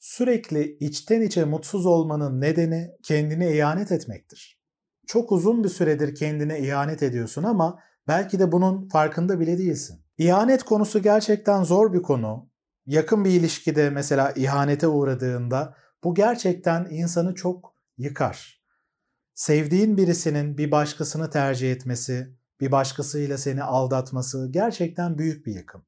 Sürekli içten içe mutsuz olmanın nedeni kendine ihanet etmektir. Çok uzun bir süredir kendine ihanet ediyorsun ama belki de bunun farkında bile değilsin. İhanet konusu gerçekten zor bir konu. Yakın bir ilişkide mesela ihanete uğradığında bu gerçekten insanı çok yıkar. Sevdiğin birisinin bir başkasını tercih etmesi, bir başkasıyla seni aldatması gerçekten büyük bir yıkım.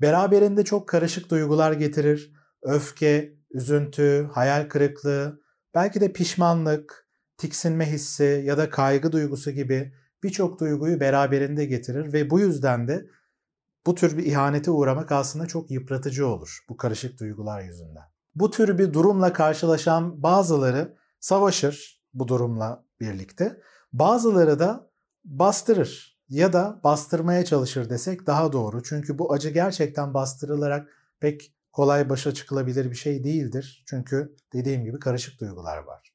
Beraberinde çok karışık duygular getirir. Öfke, üzüntü, hayal kırıklığı, belki de pişmanlık, tiksinme hissi ya da kaygı duygusu gibi birçok duyguyu beraberinde getirir ve bu yüzden de bu tür bir ihanete uğramak aslında çok yıpratıcı olur bu karışık duygular yüzünden. Bu tür bir durumla karşılaşan bazıları savaşır bu durumla birlikte. Bazıları da bastırır ya da bastırmaya çalışır desek daha doğru. Çünkü bu acı gerçekten bastırılarak pek kolay başa çıkılabilir bir şey değildir. Çünkü dediğim gibi karışık duygular var.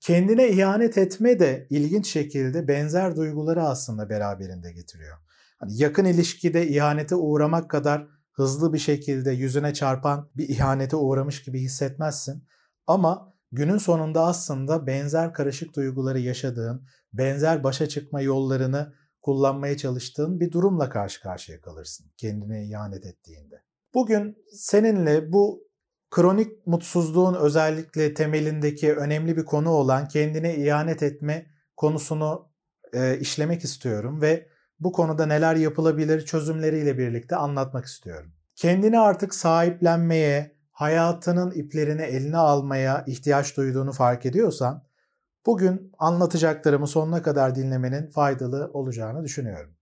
Kendine ihanet etme de ilginç şekilde benzer duyguları aslında beraberinde getiriyor. Hani yakın ilişkide ihanete uğramak kadar hızlı bir şekilde yüzüne çarpan bir ihanete uğramış gibi hissetmezsin. Ama günün sonunda aslında benzer karışık duyguları yaşadığın, benzer başa çıkma yollarını kullanmaya çalıştığın bir durumla karşı karşıya kalırsın kendine ihanet ettiğinde. Bugün seninle bu kronik mutsuzluğun özellikle temelindeki önemli bir konu olan kendine ihanet etme konusunu e, işlemek istiyorum ve bu konuda neler yapılabilir çözümleriyle birlikte anlatmak istiyorum. Kendini artık sahiplenmeye, hayatının iplerini eline almaya ihtiyaç duyduğunu fark ediyorsan, bugün anlatacaklarımı sonuna kadar dinlemenin faydalı olacağını düşünüyorum.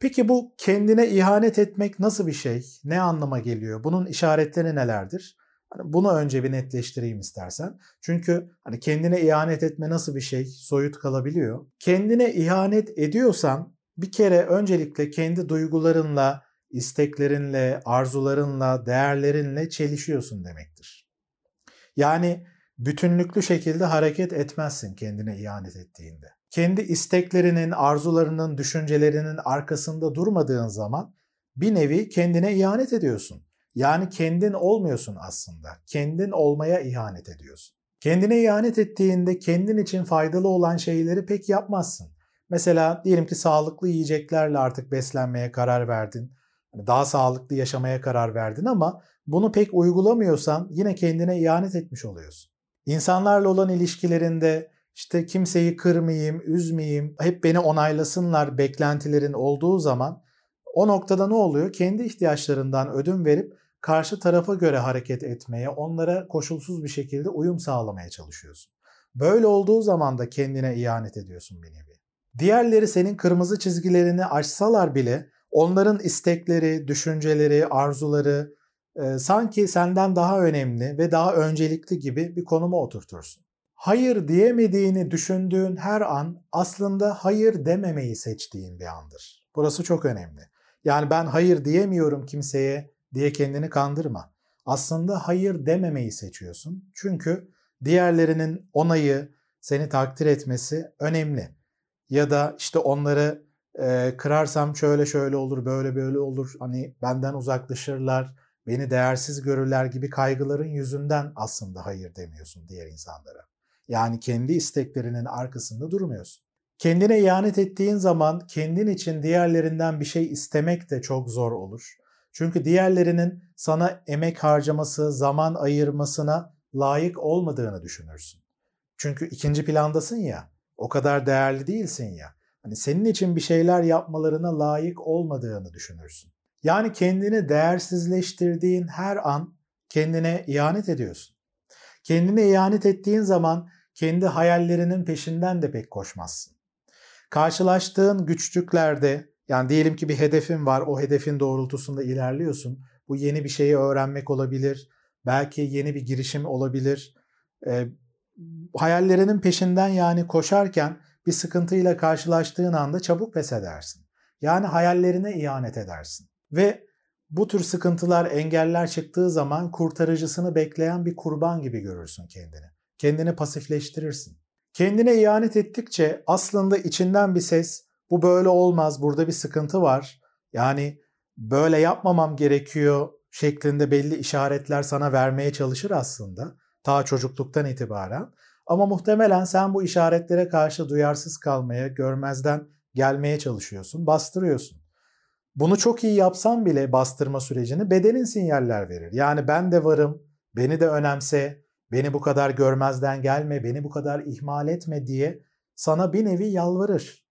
Peki bu kendine ihanet etmek nasıl bir şey? Ne anlama geliyor? Bunun işaretleri nelerdir? Hani bunu önce bir netleştireyim istersen. Çünkü hani kendine ihanet etme nasıl bir şey? Soyut kalabiliyor. Kendine ihanet ediyorsan bir kere öncelikle kendi duygularınla, isteklerinle, arzularınla, değerlerinle çelişiyorsun demektir. Yani bütünlüklü şekilde hareket etmezsin kendine ihanet ettiğinde. Kendi isteklerinin, arzularının, düşüncelerinin arkasında durmadığın zaman bir nevi kendine ihanet ediyorsun. Yani kendin olmuyorsun aslında. Kendin olmaya ihanet ediyorsun. Kendine ihanet ettiğinde kendin için faydalı olan şeyleri pek yapmazsın. Mesela diyelim ki sağlıklı yiyeceklerle artık beslenmeye karar verdin. Hani daha sağlıklı yaşamaya karar verdin ama bunu pek uygulamıyorsan yine kendine ihanet etmiş oluyorsun. İnsanlarla olan ilişkilerinde işte kimseyi kırmayayım, üzmeyeyim, hep beni onaylasınlar beklentilerin olduğu zaman o noktada ne oluyor? Kendi ihtiyaçlarından ödün verip karşı tarafa göre hareket etmeye, onlara koşulsuz bir şekilde uyum sağlamaya çalışıyorsun. Böyle olduğu zaman da kendine ihanet ediyorsun bir nevi. Diğerleri senin kırmızı çizgilerini aşsalar bile onların istekleri, düşünceleri, arzuları e, sanki senden daha önemli ve daha öncelikli gibi bir konuma oturtursun. Hayır diyemediğini düşündüğün her an aslında hayır dememeyi seçtiğin bir andır. Burası çok önemli. Yani ben hayır diyemiyorum kimseye diye kendini kandırma. Aslında hayır dememeyi seçiyorsun. Çünkü diğerlerinin onayı, seni takdir etmesi önemli. Ya da işte onları e, kırarsam şöyle şöyle olur, böyle böyle olur. Hani benden uzaklaşırlar, beni değersiz görürler gibi kaygıların yüzünden aslında hayır demiyorsun diğer insanlara. Yani kendi isteklerinin arkasında durmuyorsun. Kendine ihanet ettiğin zaman kendin için diğerlerinden bir şey istemek de çok zor olur. Çünkü diğerlerinin sana emek harcaması, zaman ayırmasına layık olmadığını düşünürsün. Çünkü ikinci plandasın ya, o kadar değerli değilsin ya. Hani senin için bir şeyler yapmalarına layık olmadığını düşünürsün. Yani kendini değersizleştirdiğin her an kendine ihanet ediyorsun. Kendine ihanet ettiğin zaman kendi hayallerinin peşinden de pek koşmazsın. Karşılaştığın güçlüklerde yani diyelim ki bir hedefin var, o hedefin doğrultusunda ilerliyorsun. Bu yeni bir şeyi öğrenmek olabilir, belki yeni bir girişim olabilir. E, hayallerinin peşinden yani koşarken bir sıkıntıyla karşılaştığın anda çabuk pes edersin. Yani hayallerine ihanet edersin. Ve bu tür sıkıntılar, engeller çıktığı zaman kurtarıcısını bekleyen bir kurban gibi görürsün kendini. Kendini pasifleştirirsin. Kendine ihanet ettikçe aslında içinden bir ses bu böyle olmaz, burada bir sıkıntı var. Yani böyle yapmamam gerekiyor şeklinde belli işaretler sana vermeye çalışır aslında ta çocukluktan itibaren. Ama muhtemelen sen bu işaretlere karşı duyarsız kalmaya, görmezden gelmeye çalışıyorsun, bastırıyorsun. Bunu çok iyi yapsan bile bastırma sürecini bedenin sinyaller verir. Yani ben de varım, beni de önemse, beni bu kadar görmezden gelme, beni bu kadar ihmal etme diye sana bir nevi yalvarır.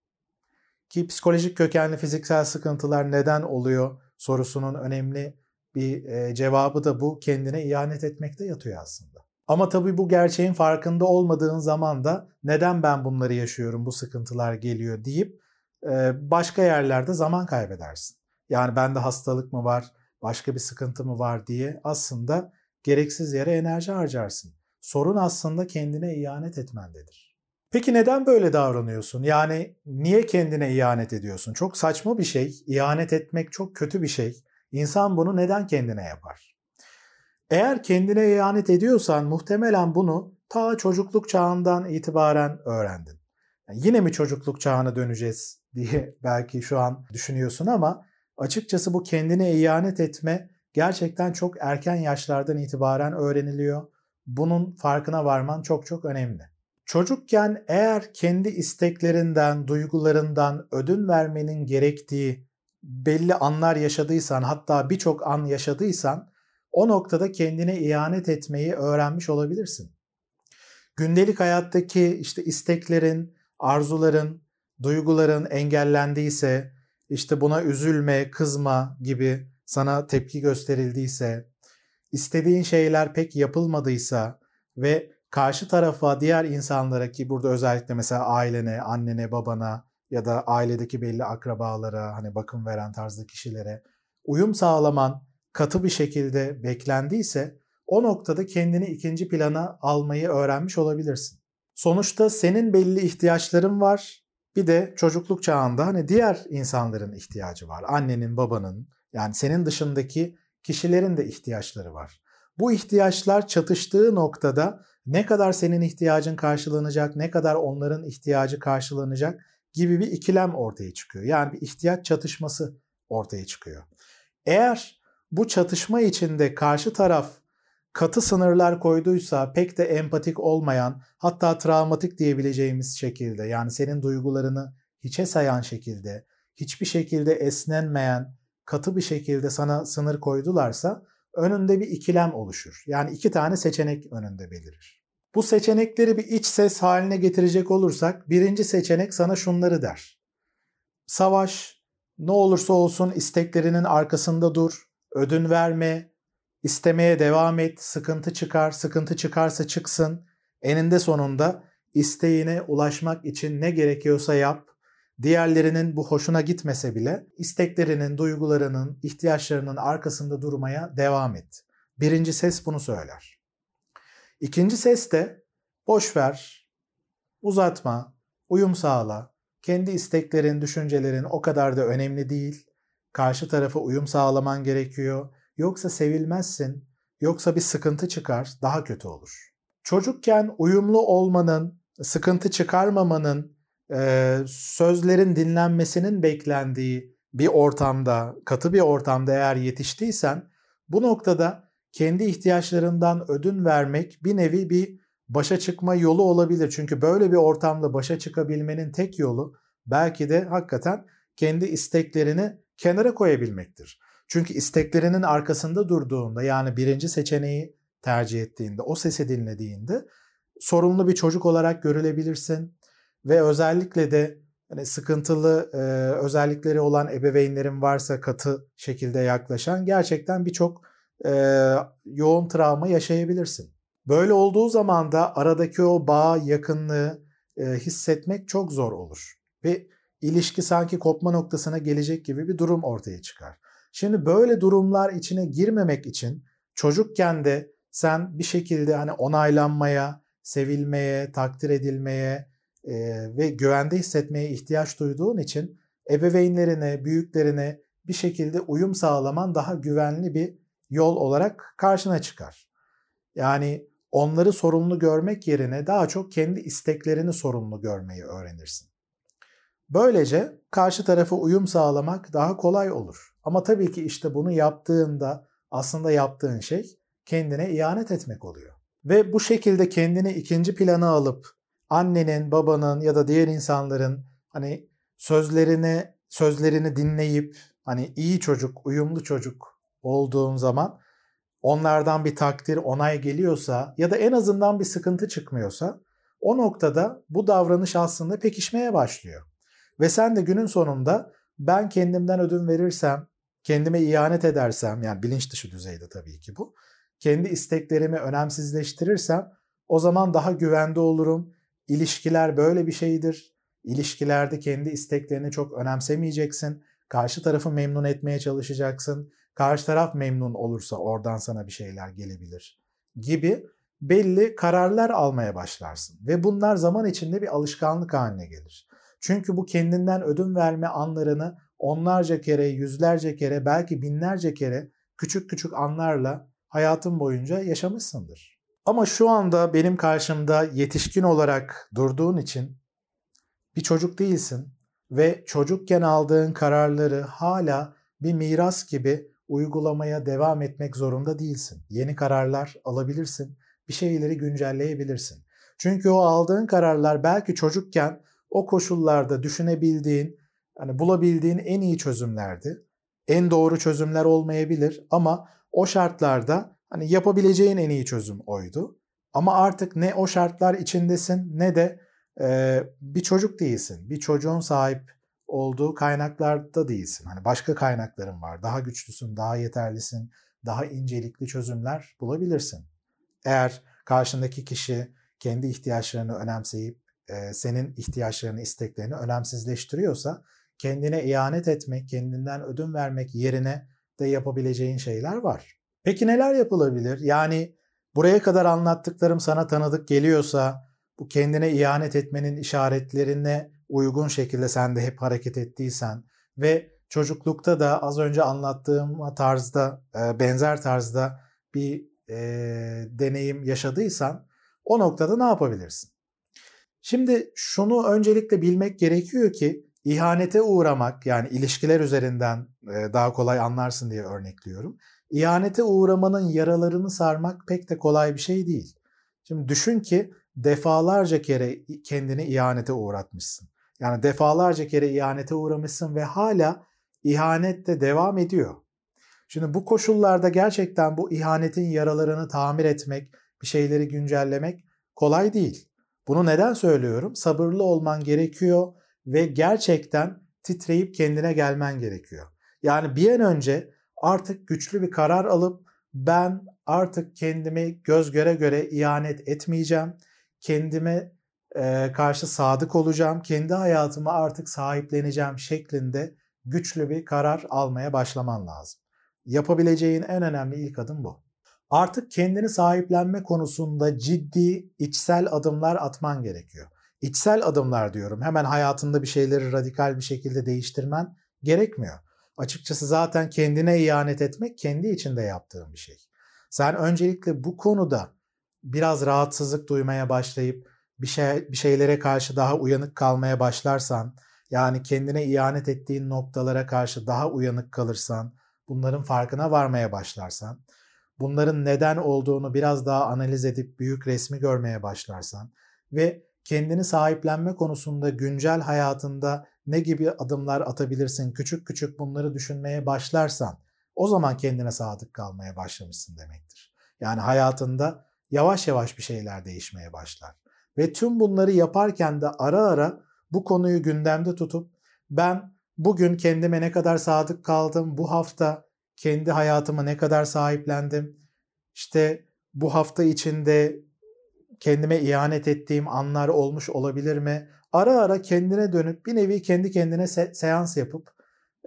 Ki psikolojik kökenli fiziksel sıkıntılar neden oluyor sorusunun önemli bir e, cevabı da bu kendine ihanet etmekte yatıyor aslında. Ama tabii bu gerçeğin farkında olmadığın zaman da neden ben bunları yaşıyorum, bu sıkıntılar geliyor deyip e, başka yerlerde zaman kaybedersin. Yani bende hastalık mı var, başka bir sıkıntı mı var diye aslında gereksiz yere enerji harcarsın. Sorun aslında kendine ihanet etmendedir. Peki neden böyle davranıyorsun? Yani niye kendine ihanet ediyorsun? Çok saçma bir şey. İhanet etmek çok kötü bir şey. İnsan bunu neden kendine yapar? Eğer kendine ihanet ediyorsan muhtemelen bunu ta çocukluk çağından itibaren öğrendin. Yani yine mi çocukluk çağına döneceğiz diye belki şu an düşünüyorsun ama açıkçası bu kendine ihanet etme gerçekten çok erken yaşlardan itibaren öğreniliyor. Bunun farkına varman çok çok önemli. Çocukken eğer kendi isteklerinden, duygularından ödün vermenin gerektiği belli anlar yaşadıysan, hatta birçok an yaşadıysan o noktada kendine ihanet etmeyi öğrenmiş olabilirsin. Gündelik hayattaki işte isteklerin, arzuların, duyguların engellendiyse, işte buna üzülme, kızma gibi sana tepki gösterildiyse, istediğin şeyler pek yapılmadıysa ve karşı tarafa, diğer insanlara ki burada özellikle mesela ailene, annene, babana ya da ailedeki belli akrabalara, hani bakım veren tarzda kişilere uyum sağlaman katı bir şekilde beklendiyse o noktada kendini ikinci plana almayı öğrenmiş olabilirsin. Sonuçta senin belli ihtiyaçların var. Bir de çocukluk çağında hani diğer insanların ihtiyacı var. Annenin, babanın yani senin dışındaki kişilerin de ihtiyaçları var. Bu ihtiyaçlar çatıştığı noktada ne kadar senin ihtiyacın karşılanacak, ne kadar onların ihtiyacı karşılanacak gibi bir ikilem ortaya çıkıyor. Yani bir ihtiyaç çatışması ortaya çıkıyor. Eğer bu çatışma içinde karşı taraf katı sınırlar koyduysa pek de empatik olmayan hatta travmatik diyebileceğimiz şekilde yani senin duygularını hiçe sayan şekilde hiçbir şekilde esnenmeyen katı bir şekilde sana sınır koydularsa önünde bir ikilem oluşur. Yani iki tane seçenek önünde belirir. Bu seçenekleri bir iç ses haline getirecek olursak birinci seçenek sana şunları der. Savaş, ne olursa olsun isteklerinin arkasında dur, ödün verme, istemeye devam et, sıkıntı çıkar, sıkıntı çıkarsa çıksın. Eninde sonunda isteğine ulaşmak için ne gerekiyorsa yap. Diğerlerinin bu hoşuna gitmese bile isteklerinin, duygularının, ihtiyaçlarının arkasında durmaya devam et. Birinci ses bunu söyler. İkinci ses de boş ver, uzatma, uyum sağla. Kendi isteklerin, düşüncelerin o kadar da önemli değil. Karşı tarafa uyum sağlaman gerekiyor. Yoksa sevilmezsin, yoksa bir sıkıntı çıkar, daha kötü olur. Çocukken uyumlu olmanın, sıkıntı çıkarmamanın, e, sözlerin dinlenmesinin beklendiği bir ortamda, katı bir ortamda eğer yetiştiysen bu noktada kendi ihtiyaçlarından ödün vermek bir nevi bir başa çıkma yolu olabilir. Çünkü böyle bir ortamda başa çıkabilmenin tek yolu belki de hakikaten kendi isteklerini kenara koyabilmektir. Çünkü isteklerinin arkasında durduğunda yani birinci seçeneği tercih ettiğinde, o sesi dinlediğinde sorunlu bir çocuk olarak görülebilirsin ve özellikle de hani sıkıntılı e, özellikleri olan ebeveynlerin varsa katı şekilde yaklaşan gerçekten birçok e, yoğun travma yaşayabilirsin. Böyle olduğu zaman da aradaki o bağ, yakınlığı e, hissetmek çok zor olur ve ilişki sanki kopma noktasına gelecek gibi bir durum ortaya çıkar. Şimdi böyle durumlar içine girmemek için çocukken de sen bir şekilde hani onaylanmaya, sevilmeye, takdir edilmeye e, ve güvende hissetmeye ihtiyaç duyduğun için ebeveynlerine, büyüklerine bir şekilde uyum sağlaman daha güvenli bir yol olarak karşına çıkar. Yani onları sorumlu görmek yerine daha çok kendi isteklerini sorumlu görmeyi öğrenirsin. Böylece karşı tarafa uyum sağlamak daha kolay olur. Ama tabii ki işte bunu yaptığında aslında yaptığın şey kendine ihanet etmek oluyor. Ve bu şekilde kendini ikinci plana alıp annenin, babanın ya da diğer insanların hani sözlerini sözlerini dinleyip hani iyi çocuk, uyumlu çocuk olduğun zaman onlardan bir takdir, onay geliyorsa ya da en azından bir sıkıntı çıkmıyorsa o noktada bu davranış aslında pekişmeye başlıyor. Ve sen de günün sonunda ben kendimden ödün verirsem, kendime ihanet edersem yani bilinç dışı düzeyde tabii ki bu. Kendi isteklerimi önemsizleştirirsem o zaman daha güvende olurum. İlişkiler böyle bir şeydir. İlişkilerde kendi isteklerini çok önemsemeyeceksin. Karşı tarafı memnun etmeye çalışacaksın. Karşı taraf memnun olursa oradan sana bir şeyler gelebilir gibi belli kararlar almaya başlarsın ve bunlar zaman içinde bir alışkanlık haline gelir. Çünkü bu kendinden ödün verme anlarını onlarca kere, yüzlerce kere, belki binlerce kere küçük küçük anlarla hayatın boyunca yaşamışsındır. Ama şu anda benim karşımda yetişkin olarak durduğun için bir çocuk değilsin ve çocukken aldığın kararları hala bir miras gibi uygulamaya devam etmek zorunda değilsin. Yeni kararlar alabilirsin, bir şeyleri güncelleyebilirsin. Çünkü o aldığın kararlar belki çocukken o koşullarda düşünebildiğin, hani bulabildiğin en iyi çözümlerdi. En doğru çözümler olmayabilir ama o şartlarda hani yapabileceğin en iyi çözüm oydu. Ama artık ne o şartlar içindesin ne de e, bir çocuk değilsin. Bir çocuğun sahip olduğu kaynaklarda değilsin. Hani başka kaynakların var. Daha güçlüsün, daha yeterlisin, daha incelikli çözümler bulabilirsin. Eğer karşındaki kişi kendi ihtiyaçlarını önemseyip e, senin ihtiyaçlarını, isteklerini önemsizleştiriyorsa kendine ihanet etmek, kendinden ödün vermek yerine de yapabileceğin şeyler var. Peki neler yapılabilir? Yani buraya kadar anlattıklarım sana tanıdık geliyorsa bu kendine ihanet etmenin işaretlerine uygun şekilde sen de hep hareket ettiysen ve çocuklukta da az önce anlattığım tarzda benzer tarzda bir e, deneyim yaşadıysan o noktada ne yapabilirsin? Şimdi şunu öncelikle bilmek gerekiyor ki ihanete uğramak yani ilişkiler üzerinden e, daha kolay anlarsın diye örnekliyorum. İhanete uğramanın yaralarını sarmak pek de kolay bir şey değil. Şimdi düşün ki defalarca kere kendini ihanete uğratmışsın. Yani defalarca kere ihanete uğramışsın ve hala ihanet de devam ediyor. Şimdi bu koşullarda gerçekten bu ihanetin yaralarını tamir etmek, bir şeyleri güncellemek kolay değil. Bunu neden söylüyorum? Sabırlı olman gerekiyor ve gerçekten titreyip kendine gelmen gerekiyor. Yani bir an önce artık güçlü bir karar alıp ben artık kendimi göz göre göre ihanet etmeyeceğim. Kendime e, karşı sadık olacağım. Kendi hayatımı artık sahipleneceğim şeklinde güçlü bir karar almaya başlaman lazım. Yapabileceğin en önemli ilk adım bu. Artık kendini sahiplenme konusunda ciddi içsel adımlar atman gerekiyor. İçsel adımlar diyorum. Hemen hayatında bir şeyleri radikal bir şekilde değiştirmen gerekmiyor. Açıkçası zaten kendine ihanet etmek kendi içinde yaptığın bir şey. Sen öncelikle bu konuda biraz rahatsızlık duymaya başlayıp bir şey bir şeylere karşı daha uyanık kalmaya başlarsan, yani kendine ihanet ettiğin noktalara karşı daha uyanık kalırsan, bunların farkına varmaya başlarsan, bunların neden olduğunu biraz daha analiz edip büyük resmi görmeye başlarsan ve kendini sahiplenme konusunda güncel hayatında ne gibi adımlar atabilirsin, küçük küçük bunları düşünmeye başlarsan o zaman kendine sadık kalmaya başlamışsın demektir. Yani hayatında yavaş yavaş bir şeyler değişmeye başlar. Ve tüm bunları yaparken de ara ara bu konuyu gündemde tutup ben bugün kendime ne kadar sadık kaldım, bu hafta kendi hayatıma ne kadar sahiplendim, işte bu hafta içinde kendime ihanet ettiğim anlar olmuş olabilir mi? Ara ara kendine dönüp bir nevi kendi kendine se- seans yapıp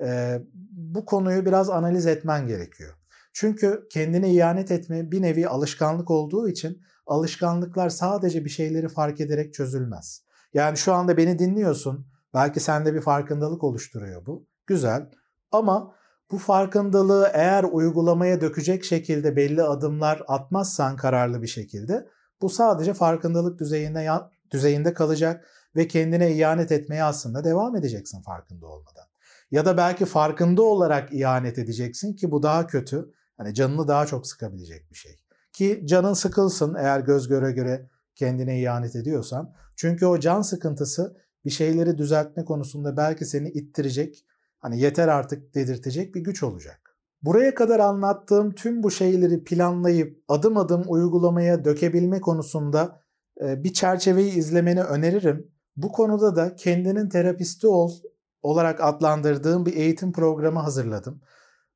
e, bu konuyu biraz analiz etmen gerekiyor. Çünkü kendine ihanet etme bir nevi alışkanlık olduğu için alışkanlıklar sadece bir şeyleri fark ederek çözülmez. Yani şu anda beni dinliyorsun. Belki sende bir farkındalık oluşturuyor bu. Güzel. Ama bu farkındalığı eğer uygulamaya dökecek şekilde belli adımlar atmazsan kararlı bir şekilde bu sadece farkındalık düzeyinde düzeyinde kalacak ve kendine ihanet etmeye aslında devam edeceksin farkında olmadan. Ya da belki farkında olarak ihanet edeceksin ki bu daha kötü. Hani canını daha çok sıkabilecek bir şey. Ki canın sıkılsın eğer göz göre göre kendine ihanet ediyorsan. Çünkü o can sıkıntısı bir şeyleri düzeltme konusunda belki seni ittirecek, hani yeter artık dedirtecek bir güç olacak. Buraya kadar anlattığım tüm bu şeyleri planlayıp adım adım uygulamaya dökebilme konusunda bir çerçeveyi izlemeni öneririm. Bu konuda da kendinin terapisti ol olarak adlandırdığım bir eğitim programı hazırladım.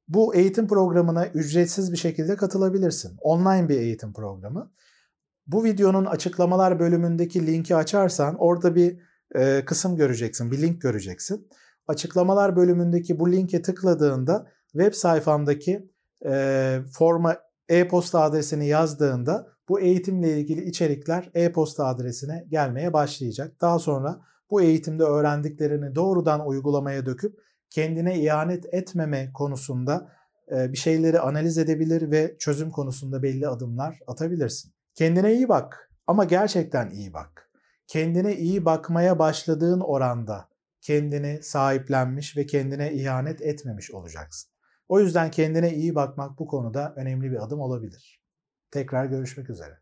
Bu eğitim programına ücretsiz bir şekilde katılabilirsin. Online bir eğitim programı. Bu videonun açıklamalar bölümündeki linki açarsan orada bir e, kısım göreceksin, bir link göreceksin. Açıklamalar bölümündeki bu linke tıkladığında web sayfamdaki e, forma e-posta adresini yazdığında bu eğitimle ilgili içerikler e-posta adresine gelmeye başlayacak. Daha sonra bu eğitimde öğrendiklerini doğrudan uygulamaya döküp kendine ihanet etmeme konusunda bir şeyleri analiz edebilir ve çözüm konusunda belli adımlar atabilirsin. Kendine iyi bak ama gerçekten iyi bak. Kendine iyi bakmaya başladığın oranda kendini sahiplenmiş ve kendine ihanet etmemiş olacaksın. O yüzden kendine iyi bakmak bu konuda önemli bir adım olabilir. Tekrar görüşmek üzere.